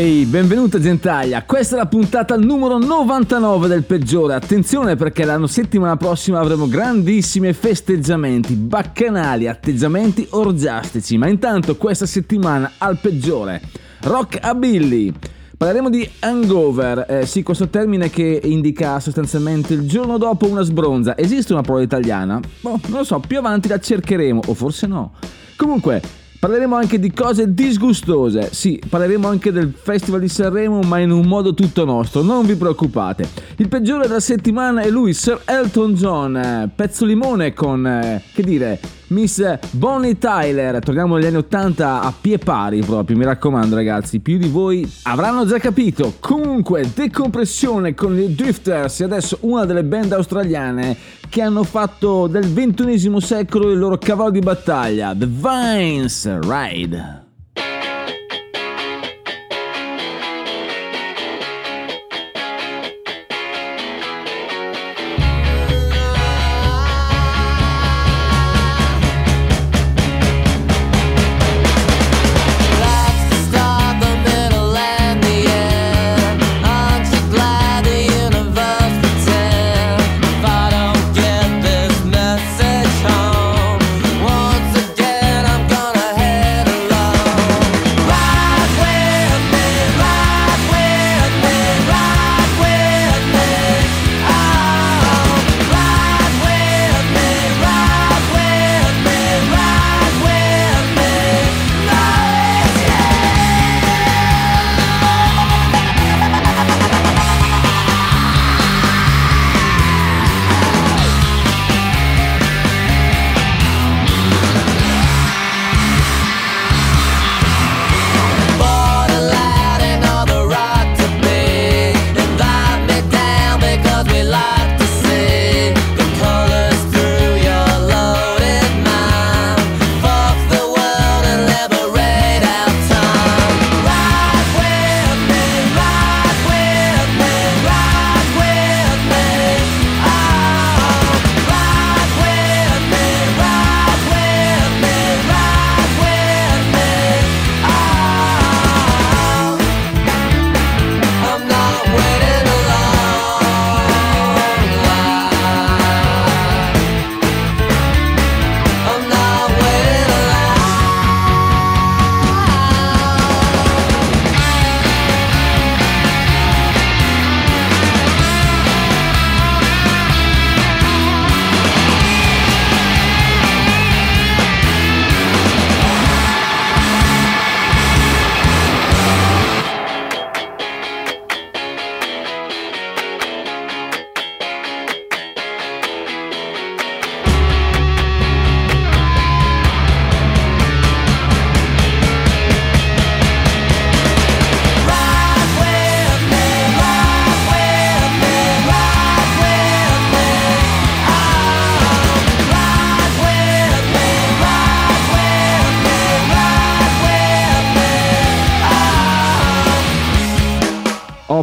Ehi, benvenuta gentaglia, questa è la puntata numero 99 del peggiore. Attenzione perché la settimana prossima avremo grandissimi festeggiamenti, baccanali, atteggiamenti orgiastici. Ma intanto questa settimana al peggiore. Rock a Billy. Parleremo di hangover, eh, sì, questo termine che indica sostanzialmente il giorno dopo una sbronza. Esiste una parola italiana? Boh, non lo so, più avanti la cercheremo, o forse no. Comunque, Parleremo anche di cose disgustose, sì, parleremo anche del Festival di Sanremo, ma in un modo tutto nostro, non vi preoccupate. Il peggiore della settimana è lui, Sir Elton John, eh, pezzo limone con, eh, che dire, Miss Bonnie Tyler. Torniamo negli anni 80 a pie pari proprio, mi raccomando ragazzi, più di voi avranno già capito. Comunque, decompressione con i Drifters e adesso una delle band australiane che hanno fatto del XXI secolo il loro cavallo di battaglia, The Vines Ride.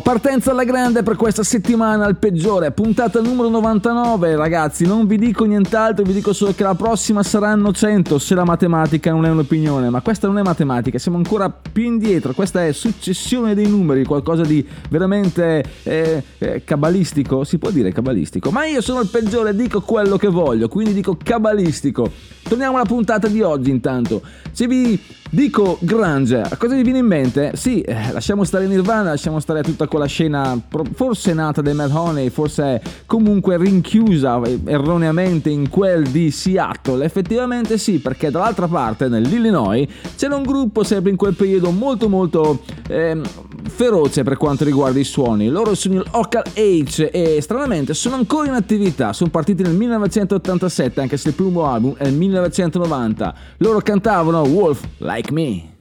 Partenza alla grande per questa settimana al peggiore, puntata numero 99, ragazzi, non vi dico nient'altro, vi dico solo che la prossima saranno 100, se la matematica non è un'opinione, ma questa non è matematica, siamo ancora più indietro, questa è successione dei numeri, qualcosa di veramente eh, eh, cabalistico, si può dire cabalistico, ma io sono il peggiore, dico quello che voglio, quindi dico cabalistico. Torniamo alla puntata di oggi intanto, se vi dico grunge, a cosa vi viene in mente? Sì, eh, lasciamo stare Nirvana, lasciamo stare tutta quella scena forse nata dai Mad Honey, forse comunque rinchiusa eh, erroneamente in quel di Seattle. Effettivamente sì, perché dall'altra parte, nell'Illinois, c'era un gruppo sempre in quel periodo molto molto ehm, feroce per quanto riguarda i suoni. Loro sono il Ocal H e stranamente sono ancora in attività, sono partiti nel 1987, anche se il primo album è il 1990. Loro cantavano Wolf Like Me.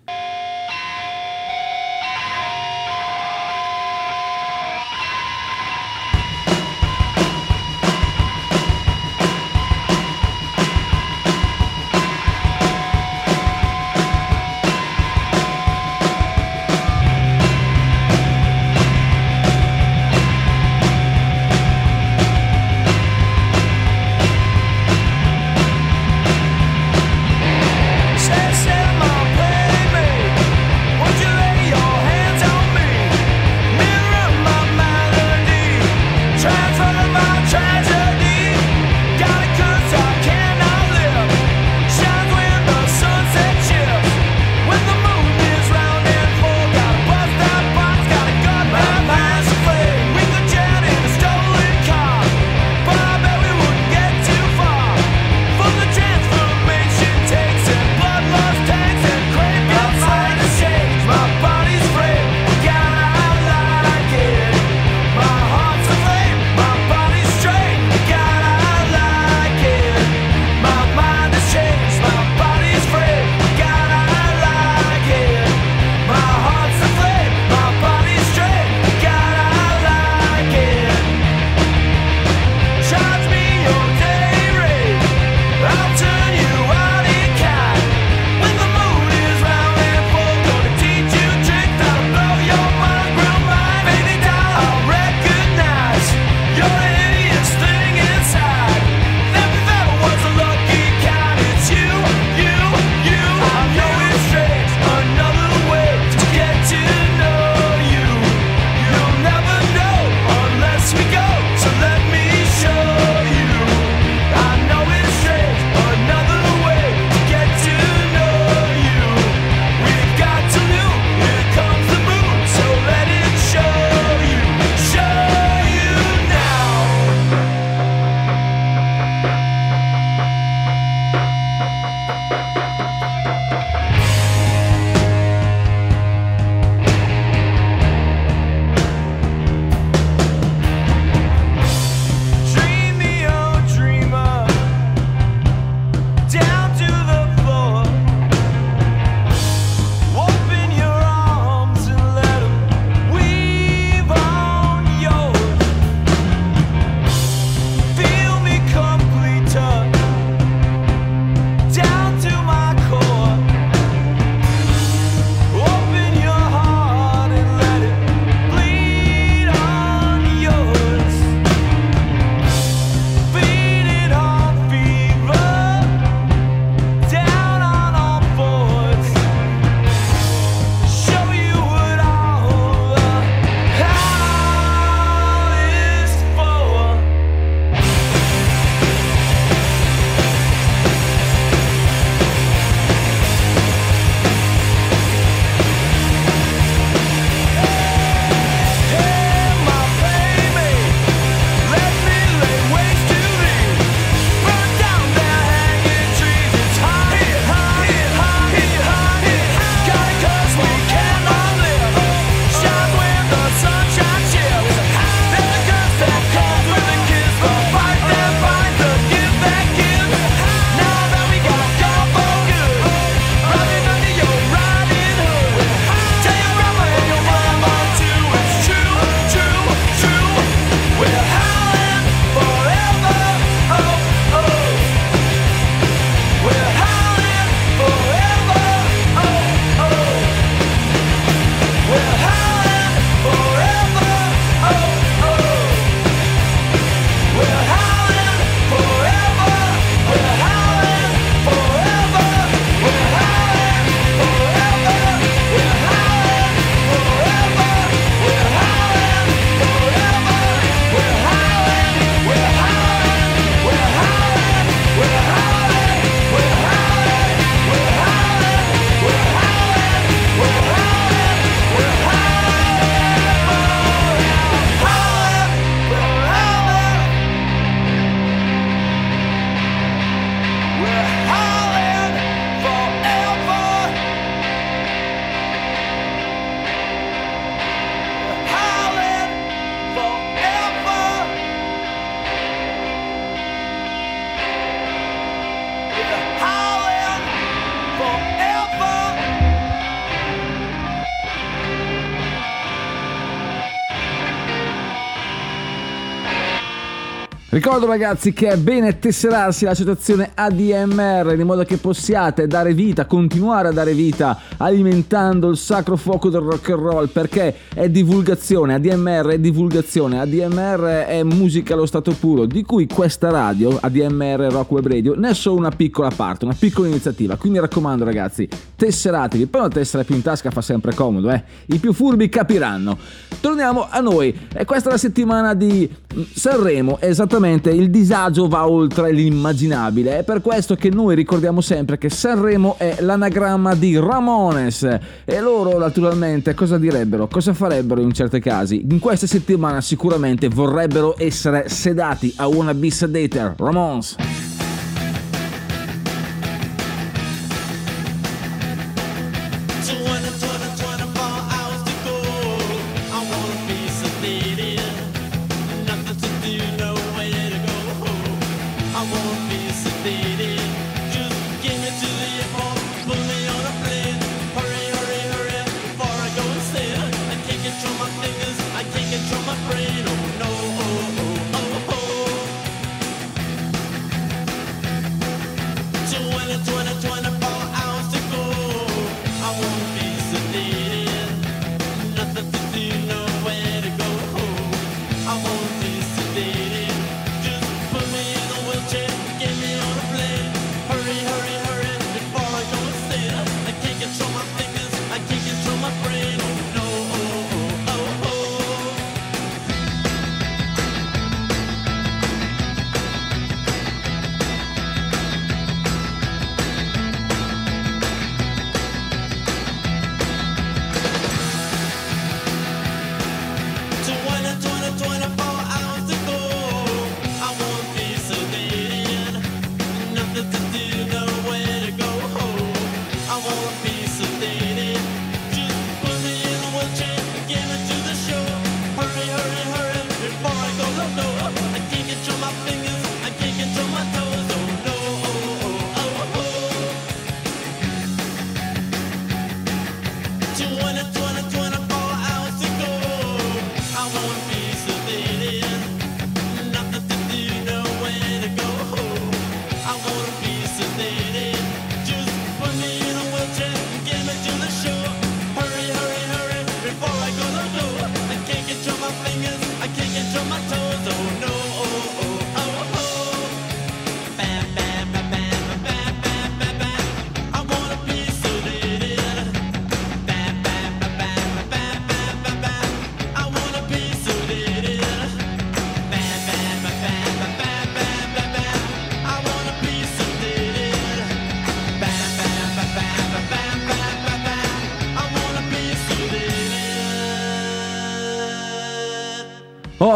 Ricordo ragazzi che è bene tesserarsi l'associazione ADMR in modo che possiate dare vita, continuare a dare vita alimentando il sacro fuoco del rock and roll perché è divulgazione, ADMR è divulgazione, ADMR è musica allo stato puro di cui questa radio, ADMR Rock Web Radio, ne è solo una piccola parte, una piccola iniziativa. Quindi mi raccomando ragazzi, tesseratevi, poi una tessera più in tasca fa sempre comodo, eh. I più furbi capiranno. Torniamo a noi, e questa è la settimana di Sanremo, esattamente il disagio va oltre l'immaginabile, è per questo che noi ricordiamo sempre che Sanremo è l'anagramma di Ramones e loro naturalmente cosa direbbero, cosa farebbero in certi casi? In questa settimana sicuramente vorrebbero essere sedati a Wanna Be Sedated, Ramones.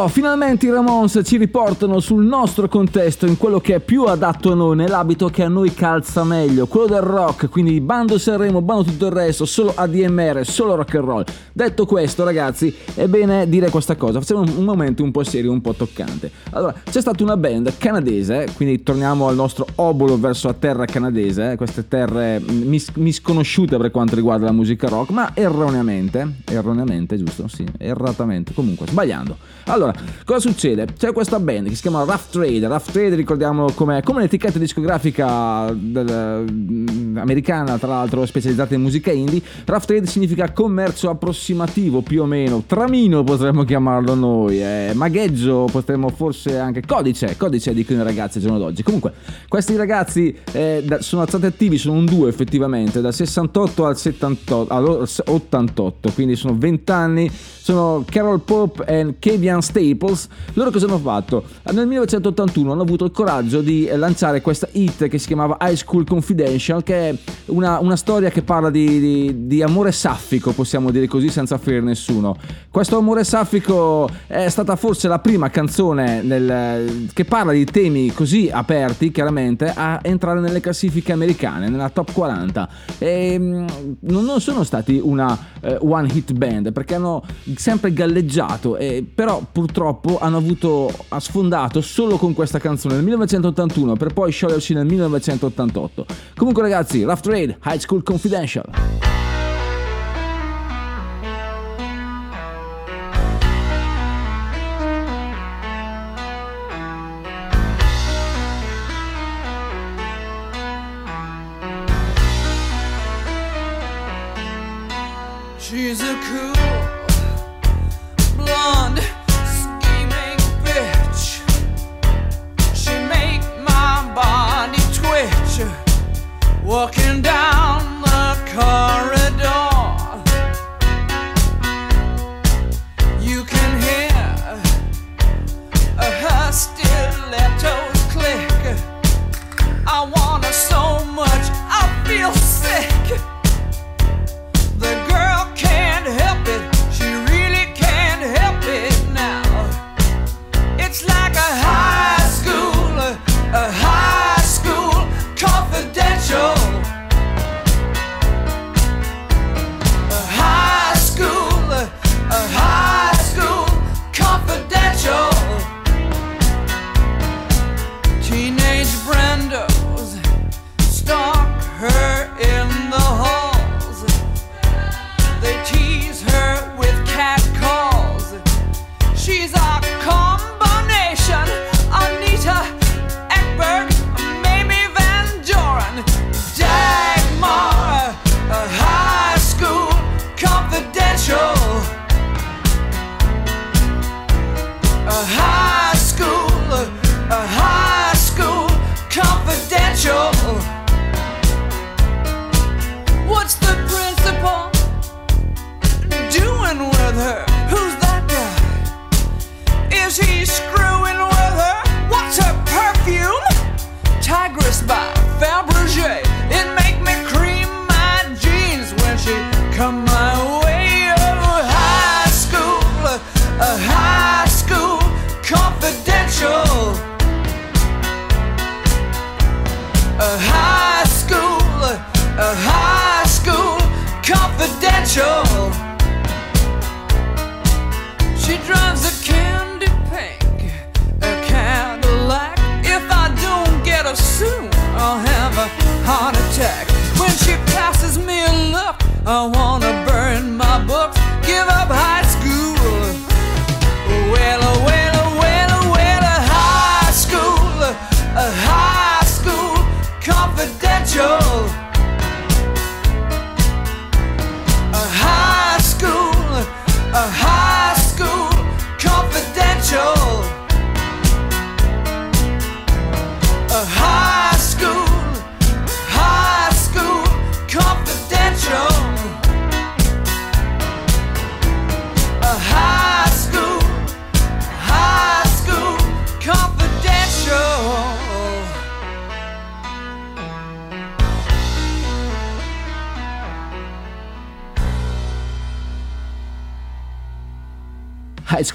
Finalmente i Ramones ci riportano sul nostro contesto, in quello che è più adatto a noi, nell'abito che a noi calza meglio, quello del rock, quindi bando Sanremo, bando tutto il resto, solo ADMR, solo rock and roll. Detto questo, ragazzi, è bene dire questa cosa, facciamo un momento un po' serio, un po' toccante. Allora, c'è stata una band canadese, quindi torniamo al nostro obolo verso la terra canadese, queste terre mis- misconosciute per quanto riguarda la musica rock, ma erroneamente, erroneamente, giusto? Sì, erratamente, comunque, sbagliando. Allora, cosa succede? C'è questa band che si chiama Rough Trade. Rough Trade, ricordiamolo, come, come un'etichetta discografica mm, americana, tra l'altro specializzata in musica indie. Rough Trade significa commercio approssimativo, più o meno. Tramino potremmo chiamarlo noi. Eh, magheggio, potremmo forse anche codice. Codice dicono i ragazzi al giorno d'oggi. Comunque, questi ragazzi eh, sono stati attivi, sono un duo effettivamente, dal 68 al 78, al 88, quindi sono 20 anni. Sono Carol Pope e Kavian Staples. Loro cosa hanno fatto? Nel 1981 hanno avuto il coraggio di eh, lanciare questa hit che si chiamava High School Confidential, che è una, una storia che parla di, di- di amore saffico, possiamo dire così, senza ferire nessuno. Questo amore saffico è stata forse la prima canzone nel- che parla di temi così aperti, chiaramente, a entrare nelle classifiche americane, nella top 40. E mm, non sono stati una eh, one hit band perché hanno sempre galleggiato, e, però purtroppo hanno avuto ha sfondato solo con questa canzone nel 1981 per poi sciogliersi nel 1988. Comunque ragazzi, Rough Trade, High School Confidential.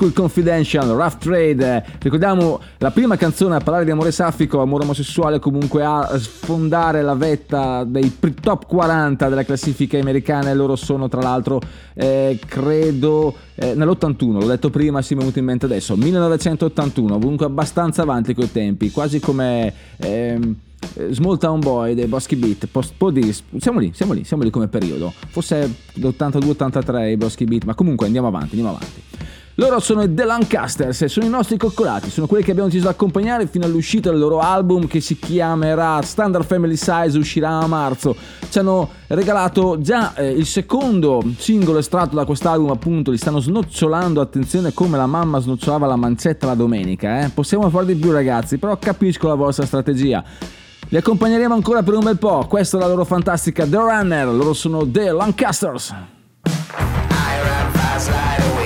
School Confidential, Rough Trade. Ricordiamo la prima canzone a parlare di amore saffico, amore omosessuale, comunque a sfondare la vetta dei top 40 delle classifiche americane. Loro sono tra l'altro, eh, credo, eh, nell'81, l'ho detto prima, si mi è venuto in mente adesso, 1981, comunque abbastanza avanti coi tempi, quasi come... ehm, eh, Small Town Boy dei Boschi Beat, post, po' di- siamo lì, siamo lì, siamo lì come periodo. Forse l'82-83 i Boschi Beat, ma comunque andiamo avanti, andiamo avanti. Loro sono i The Lancasters e sono i nostri coccolati, sono quelli che abbiamo deciso di accompagnare fino all'uscita del loro album che si chiamerà Standard Family Size, uscirà a marzo. Ci hanno regalato già eh, il secondo singolo estratto da quest'album, appunto, li stanno snocciolando, attenzione come la mamma snocciolava la mancetta la domenica, eh. Possiamo fare di più ragazzi, però capisco la vostra strategia. Li accompagneremo ancora per un bel po', questa è la loro fantastica The Runner, loro sono The Lancasters. I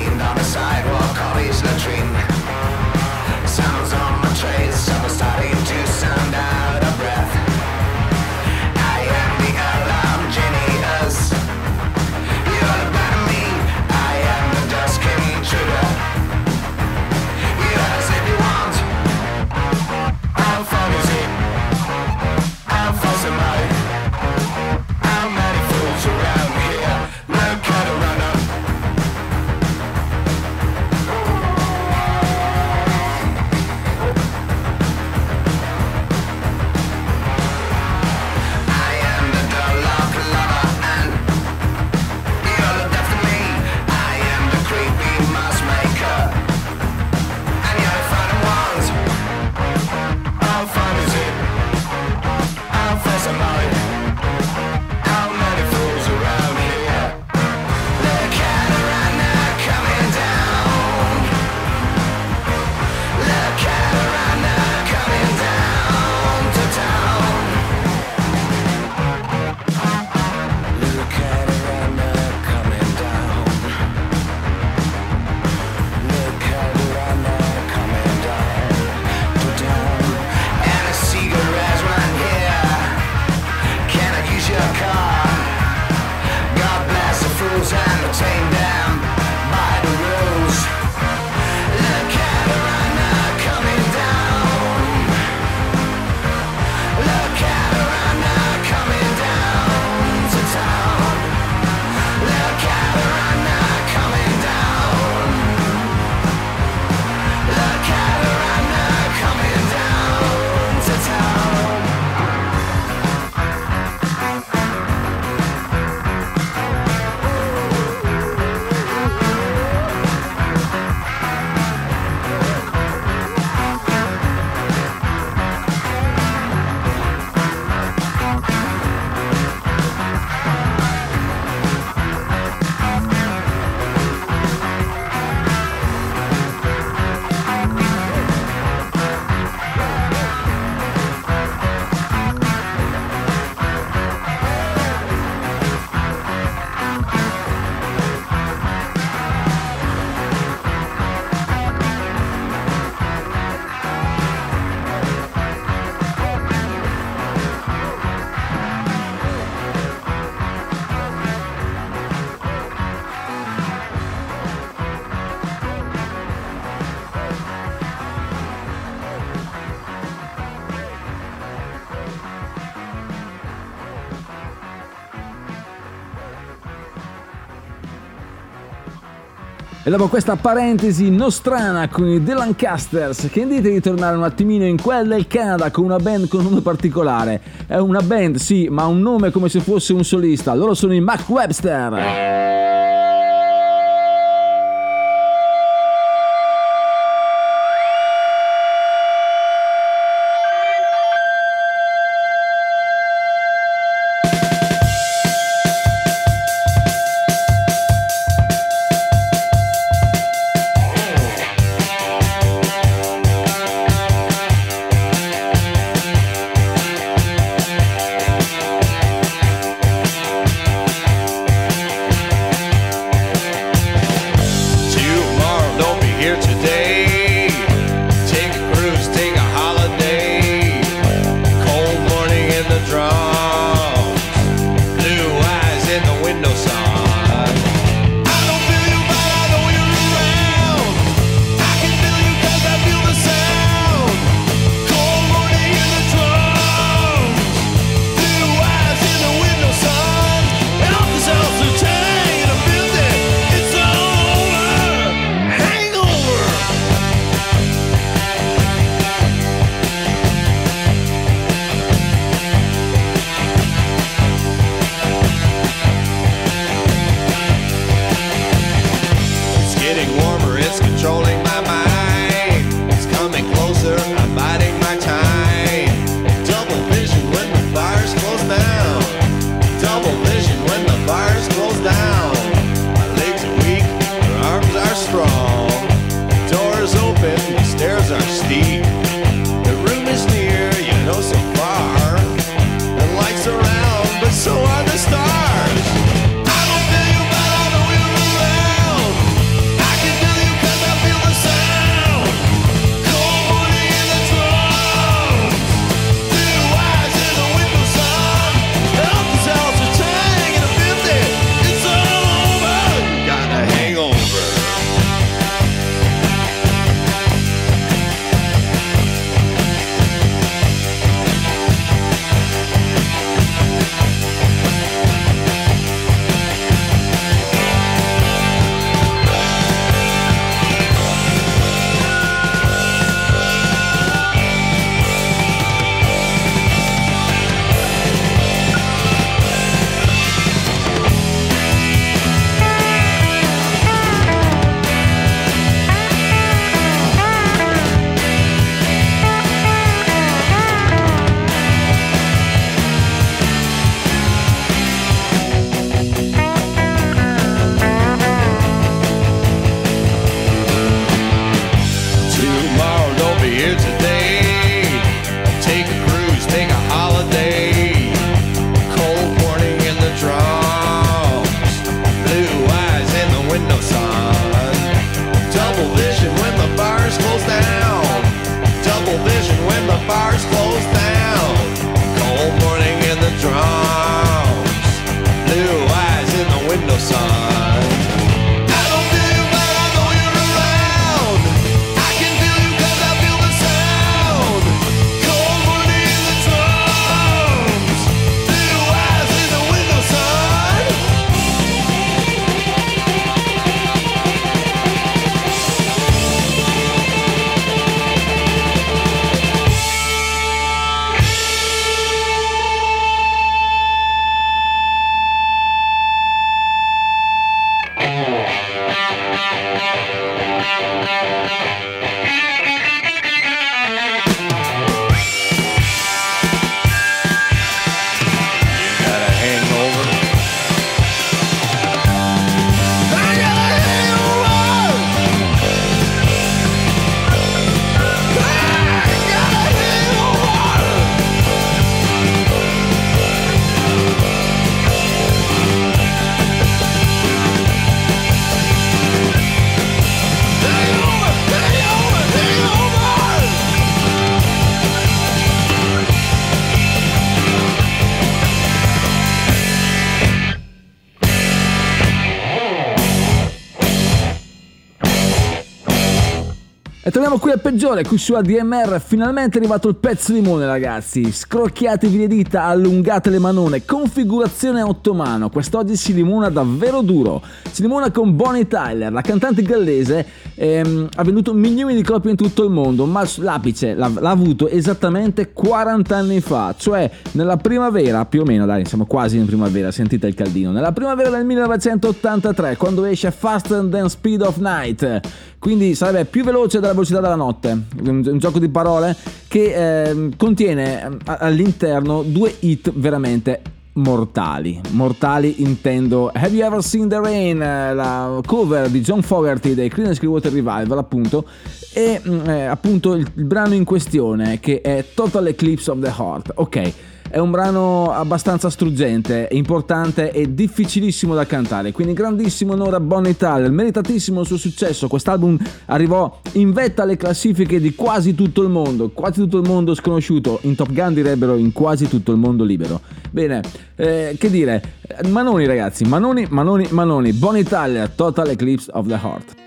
E dopo questa parentesi nostrana con i The Lancasters, che dite di tornare un attimino in quella del Canada con una band con un nome particolare? È una band, sì, ma un nome come se fosse un solista. Loro sono i Mac Webster. Torniamo qui al peggiore, qui su ADMR, finalmente è arrivato il pezzo limone ragazzi, scrocchiatevi le dita, allungate le manone, configurazione a otto mano, quest'oggi si limona davvero duro, si limona con Bonnie Tyler, la cantante gallese ehm, ha venduto milioni di copie in tutto il mondo, ma l'apice l'ha, l'ha avuto esattamente 40 anni fa, cioè nella primavera, più o meno dai, siamo quasi in primavera, sentite il caldino, nella primavera del 1983, quando esce Faster Than Speed of Night, quindi sarebbe più veloce della velocità della notte, un, gioco di parole che ehm, contiene ehm, all'interno due hit veramente mortali. Mortali intendo Have You Ever Seen the Rain, eh, la cover di John Fogerty dei Creedence Clearwater Revival appunto e mm, eh, appunto il, il brano in questione che è Total Eclipse of the Heart. Ok. È un brano abbastanza struggente, importante e difficilissimo da cantare, quindi grandissimo onore a Bonnie Tyler, meritatissimo il suo successo, quest'album arrivò in vetta alle classifiche di quasi tutto il mondo, quasi tutto il mondo sconosciuto, in Top Gun direbbero in quasi tutto il mondo libero. Bene, eh, che dire, Manoni ragazzi, Manoni, Manoni, Manoni, Bonnie Tyler, Total Eclipse of the Heart.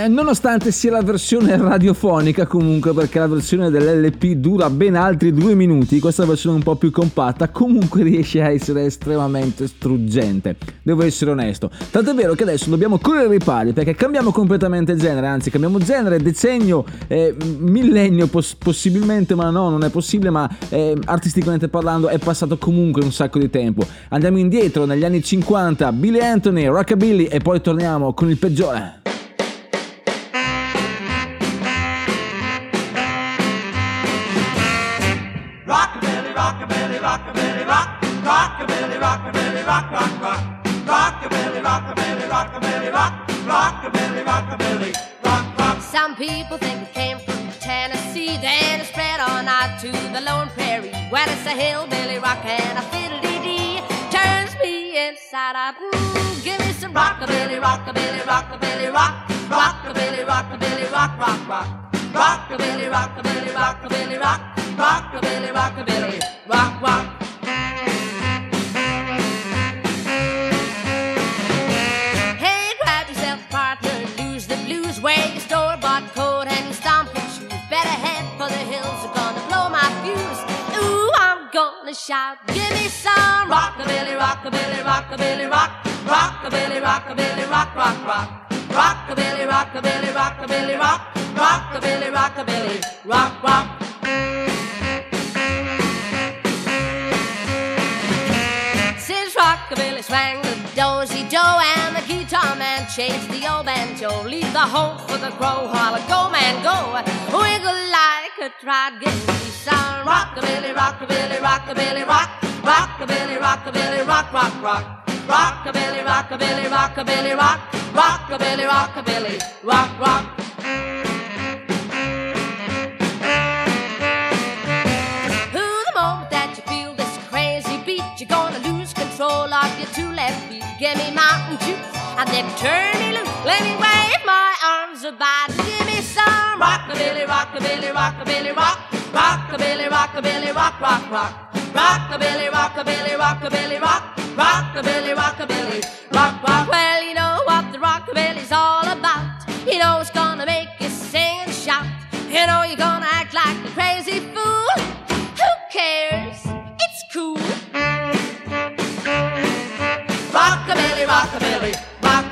Eh, nonostante sia la versione radiofonica comunque perché la versione dell'LP dura ben altri due minuti, questa versione un po' più compatta comunque riesce a essere estremamente struggente, devo essere onesto. Tanto è vero che adesso dobbiamo correre ai ripari perché cambiamo completamente genere, anzi cambiamo genere, decennio, eh, millennio poss- possibilmente, ma no, non è possibile, ma eh, artisticamente parlando è passato comunque un sacco di tempo. Andiamo indietro negli anni 50, Billy Anthony, Rockabilly e poi torniamo con il peggiore. People think it came from Tennessee, then it spread on out to the Lone Prairie. Well, it's a hillbilly rock and a fiddle-dee-dee. Turns me inside out. Ooh, give me some rockabilly, rockabilly, rockabilly, rock, rockabilly, rockabilly, rock, rock, rock. Rockabilly, rockabilly, rockabilly, rock, rockabilly, rockabilly, rock, rock. Hey, grab yourself a partner lose the blues. Wear Gonna shout, give me some rockabilly, rockabilly, rockabilly, rock, rockabilly, rockabilly, rock, rock, rock. Rockabilly, rockabilly, rockabilly, rock, rockabilly, rockabilly, rock, rock. Since rockabilly swang the dozy Joe and the guitar man chased the old banjo. Leave the hope for the crow holler, go man go. Wiggle like a trot, give me some rockabilly, rockabilly, rockabilly, rock, rockabilly, rockabilly, rock, rock, rock. Rockabilly, rockabilly, rockabilly, rock, rockabilly, rockabilly, rock, rock. Who the moment that you feel this crazy beat, you're gonna lose control of your two left feet. Give me mountain juice and then turn me loose. Let me wave my arms about. Give me some rockabilly, rockabilly, rockabilly, rock, rockabilly, rockabilly, rock, rock, rock. Rockabilly, rockabilly, rockabilly, rock, rockabilly, rockabilly, rock, rock. Well, you know what the rockabilly's all about. You know it's gonna make you sing and shout. You know you're gonna act like a crazy fool. Who cares? It's cool. Rockabilly, rockabilly, rock.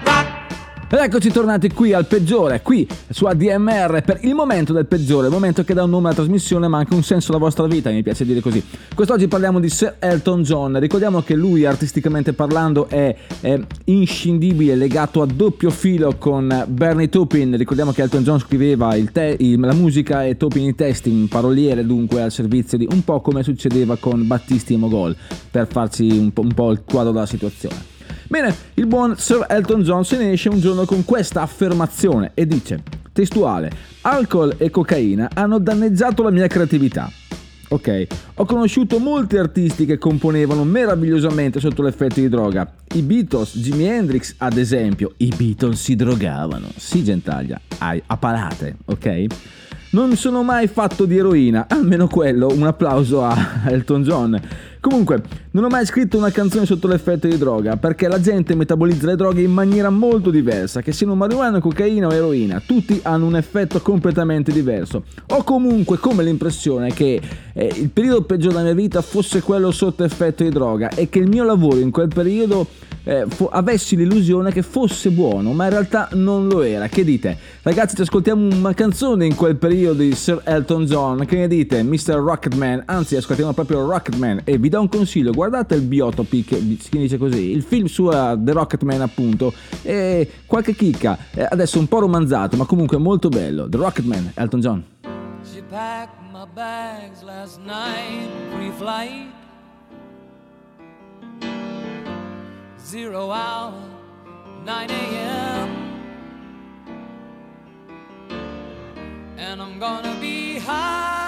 Ed eccoci tornati qui al peggiore, qui su ADMR per il momento del peggiore, il momento che dà un nome alla trasmissione ma anche un senso alla vostra vita, mi piace dire così. Quest'oggi parliamo di Sir Elton John, ricordiamo che lui artisticamente parlando è, è inscindibile, legato a doppio filo con Bernie Taupin, ricordiamo che Elton John scriveva il te- il- la musica e Taupin i testi, un paroliere dunque al servizio di un po' come succedeva con Battisti e Mogol, per farci un po', un po' il quadro della situazione. Bene, il buon Sir Elton John se ne esce un giorno con questa affermazione e dice, testuale, alcol e cocaina hanno danneggiato la mia creatività. Ok, ho conosciuto molti artisti che componevano meravigliosamente sotto l'effetto di droga. I Beatles, Jimi Hendrix ad esempio, i Beatles si drogavano. Sì, gentaglia, ai- a palate, ok? Non sono mai fatto di eroina, almeno quello, un applauso a Elton John. Comunque, non ho mai scritto una canzone sotto l'effetto di droga, perché la gente metabolizza le droghe in maniera molto diversa, che siano marijuana, cocaina o eroina, tutti hanno un effetto completamente diverso. Ho comunque come l'impressione che eh, il periodo peggiore della mia vita fosse quello sotto effetto di droga e che il mio lavoro in quel periodo eh, fo- avessi l'illusione che fosse buono, ma in realtà non lo era. Che dite? Ragazzi, ci ascoltiamo una canzone in quel periodo di Sir Elton John. Che ne dite? Mr. Rocketman. Anzi, ascoltiamo proprio Rocketman. E vi do un consiglio: guardate il biotopic, si dice così, il film su uh, The Rocketman, appunto. E qualche chicca. Eh, adesso un po' romanzato, ma comunque molto bello. The Rocketman, Elton John. She packed my bags last night, pre-flight. Zero hour, 9 a.m. And I'm gonna be high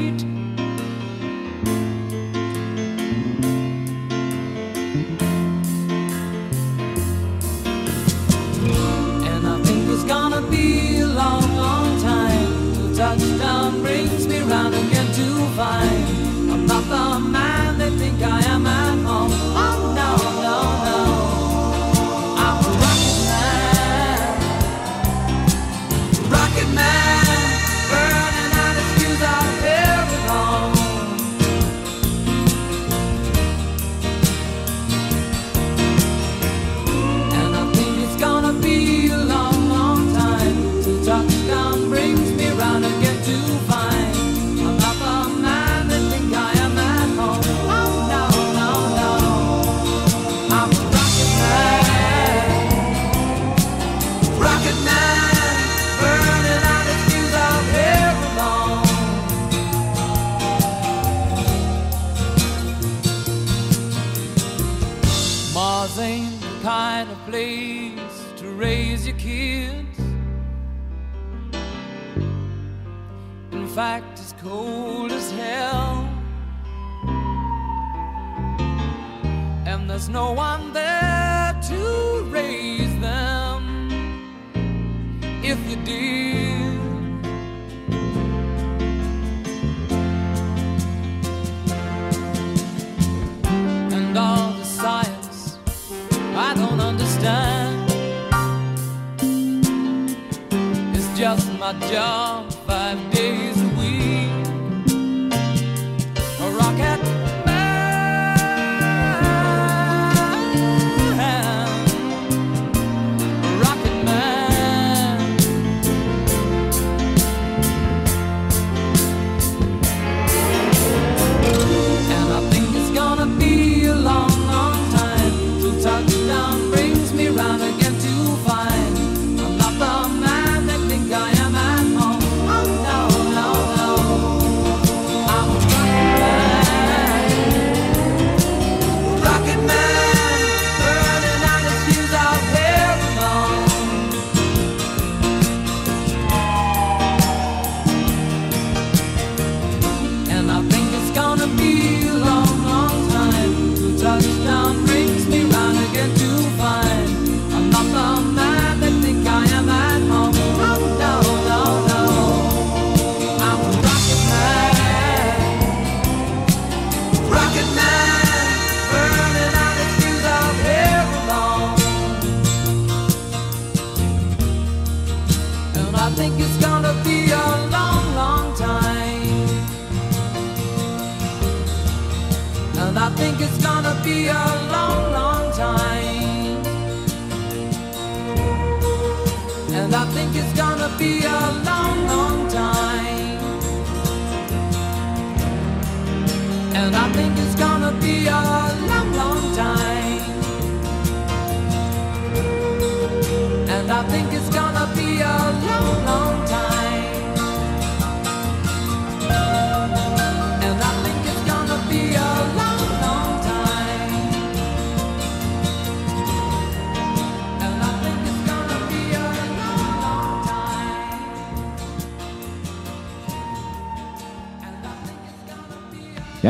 Touchdown brings me round again to find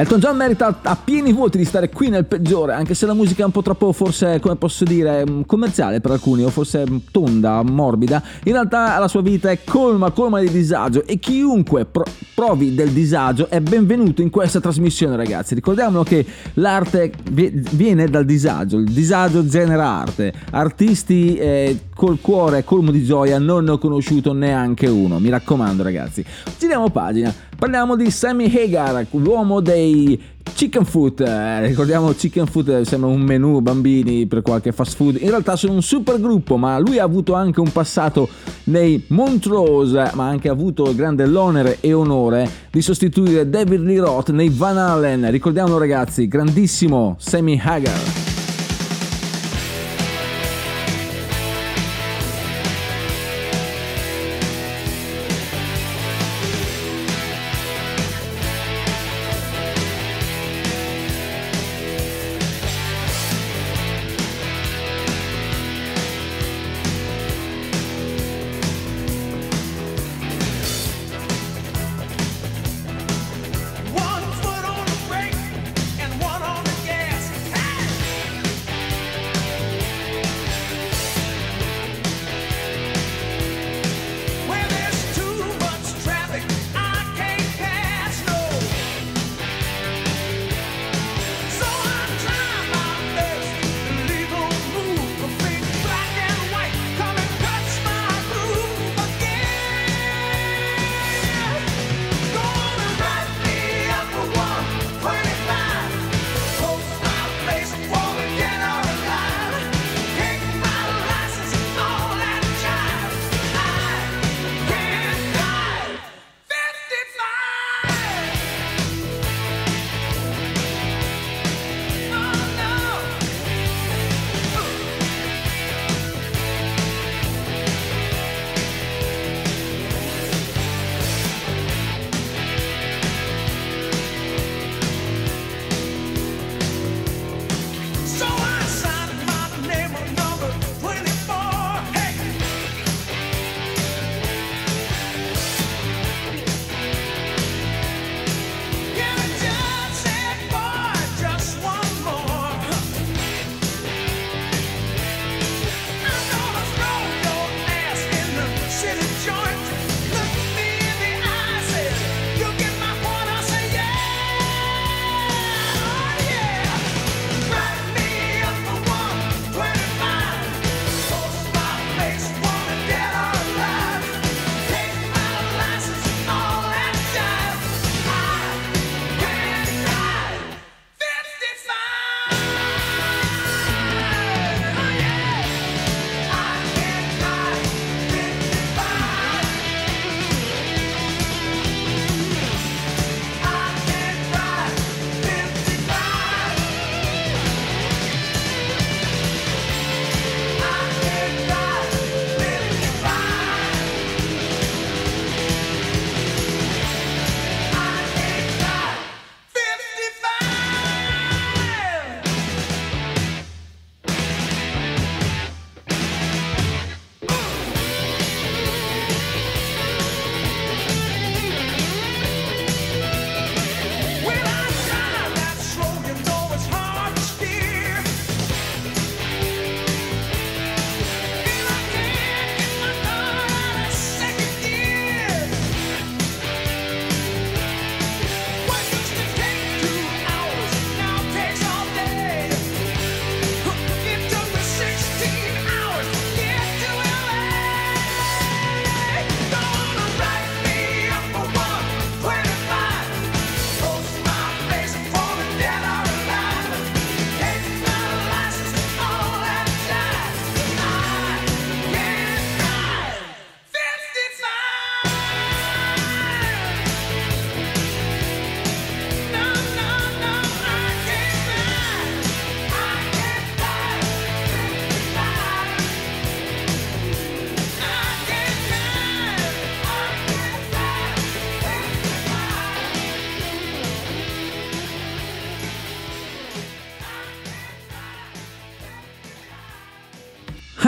Elton John merita a pieni voti di stare qui nel peggiore, anche se la musica è un po' troppo, forse, come posso dire, mm, commerciale per alcuni, o forse mm, tonda, morbida. In realtà la sua vita è colma, colma di disagio e chiunque pro- provi del disagio è benvenuto in questa trasmissione, ragazzi. Ricordiamolo che l'arte vi- viene dal disagio, il disagio genera arte. Artisti eh, col cuore colmo di gioia non ne ho conosciuto neanche uno, mi raccomando, ragazzi. Giriamo pagina. Parliamo di Sammy Hagar, l'uomo dei Chicken Food. Eh, ricordiamo Chicken Food eh, sembra un menù bambini per qualche fast food. In realtà sono un super gruppo, ma lui ha avuto anche un passato nei Montrose, ma ha anche avuto il grande l'onere e onore di sostituire David Lee Roth nei Van Allen. Ricordiamolo ragazzi, grandissimo Sammy Hagar.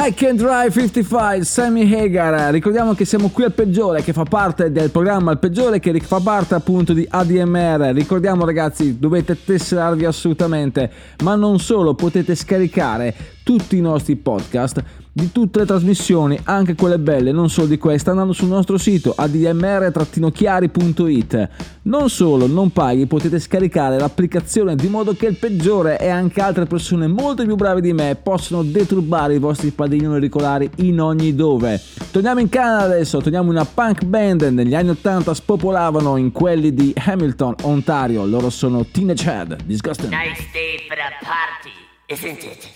I Can Drive 55, Sammy Hagar. Ricordiamo che siamo qui al peggiore, che fa parte del programma Il peggiore, che fa parte appunto di ADMR. Ricordiamo ragazzi, dovete tesserarvi assolutamente, ma non solo, potete scaricare tutti i nostri podcast di tutte le trasmissioni, anche quelle belle, non solo di questa, andando sul nostro sito admr-chiari.it. Non solo, non paghi, potete scaricare l'applicazione di modo che il peggiore e anche altre persone molto più brave di me possono deturbare i vostri padiglioni auricolari in ogni dove. Torniamo in Canada adesso, torniamo in una punk band negli anni 80 spopolavano in quelli di Hamilton, Ontario. Loro sono Teenage Head, Disgusting. Nice day for a party, isn't it?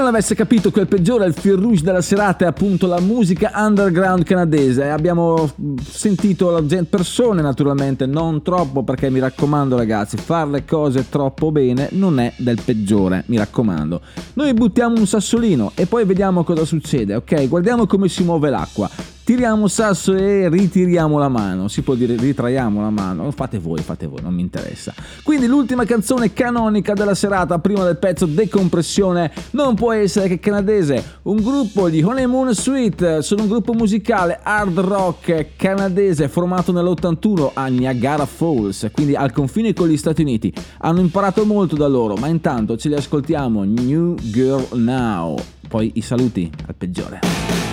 Non l'avesse capito, quel peggiore, il fil rouge della serata è appunto la musica underground canadese. Abbiamo sentito la gente, persone naturalmente, non troppo perché mi raccomando ragazzi, fare le cose troppo bene non è del peggiore, mi raccomando. Noi buttiamo un sassolino e poi vediamo cosa succede, ok? Guardiamo come si muove l'acqua. Tiriamo sasso e ritiriamo la mano. Si può dire ritraiamo la mano. Fate voi, fate voi, non mi interessa. Quindi l'ultima canzone canonica della serata, prima del pezzo Decompressione, non può essere che canadese. Un gruppo di Honeymoon Suite. Sono un gruppo musicale hard rock canadese formato nell'81 a Niagara Falls, quindi al confine con gli Stati Uniti. Hanno imparato molto da loro, ma intanto ce li ascoltiamo. New Girl Now. Poi i saluti al peggiore.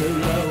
Too low.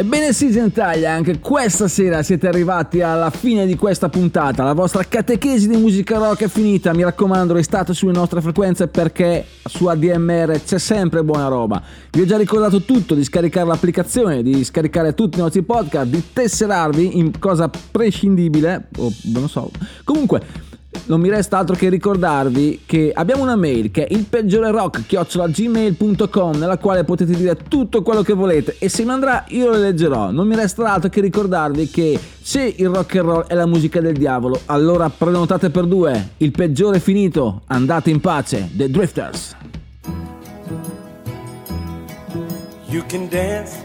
Ebbene sì gentaglia, anche questa sera siete arrivati alla fine di questa puntata, la vostra catechesi di musica rock è finita, mi raccomando restate sulle nostre frequenze perché su ADMR c'è sempre buona roba. Vi ho già ricordato tutto, di scaricare l'applicazione, di scaricare tutti i nostri podcast, di tesserarvi in cosa prescindibile, o non so, comunque... Non mi resta altro che ricordarvi che abbiamo una mail che è il peggiore nella quale potete dire tutto quello che volete e se mi andrà io lo leggerò. Non mi resta altro che ricordarvi che se il rock and roll è la musica del diavolo, allora prenotate per due. Il peggiore è finito, andate in pace. The Drifters. You can dance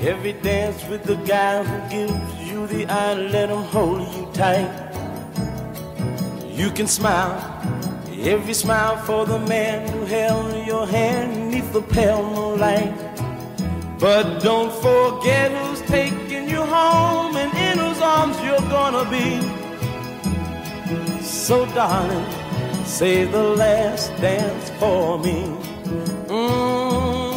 every dance with the guy who gives you the eye, let him hold you tight. You can smile every smile for the man who held your hand neath the pale moonlight. But don't forget who's taking you home and in whose arms you're gonna be. So, darling, say the last dance for me. Mm.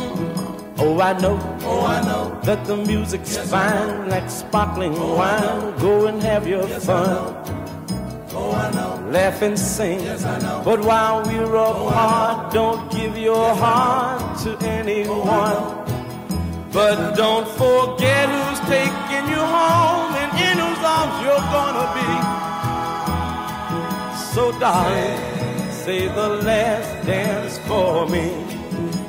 Oh, I know, oh, I know that the music's fine like sparkling wine. Go and have your fun. Oh. Laugh and sing. But while we're apart, don't give your heart to anyone. But don't forget who's taking you home and in whose arms you're gonna be. So, darling, say the last dance for me.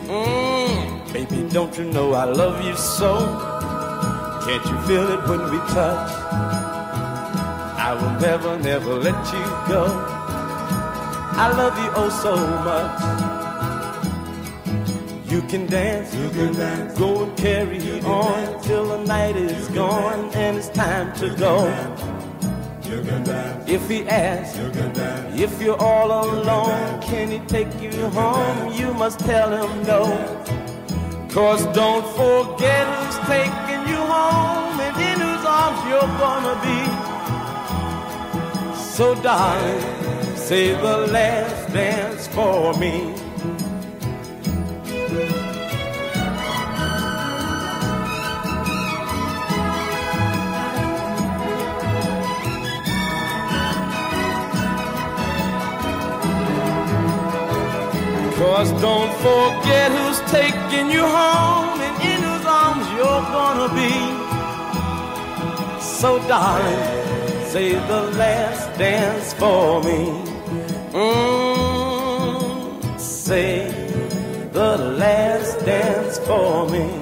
Mm, baby, don't you know I love you so? Can't you feel it when we touch? I will never, never let you go. I love you oh so much. You can dance, you can dance. Go and carry on till the night is gone and it's time to go. If he asks, if you're all alone, can he take you home? You must tell him no. Cause don't forget who's taking you home and in whose arms you're gonna be. So darling, say the last dance for me. Cause don't forget who's taking you home and in whose arms you're gonna be. So darling, say the last dance for me. Mm, say the last dance for me.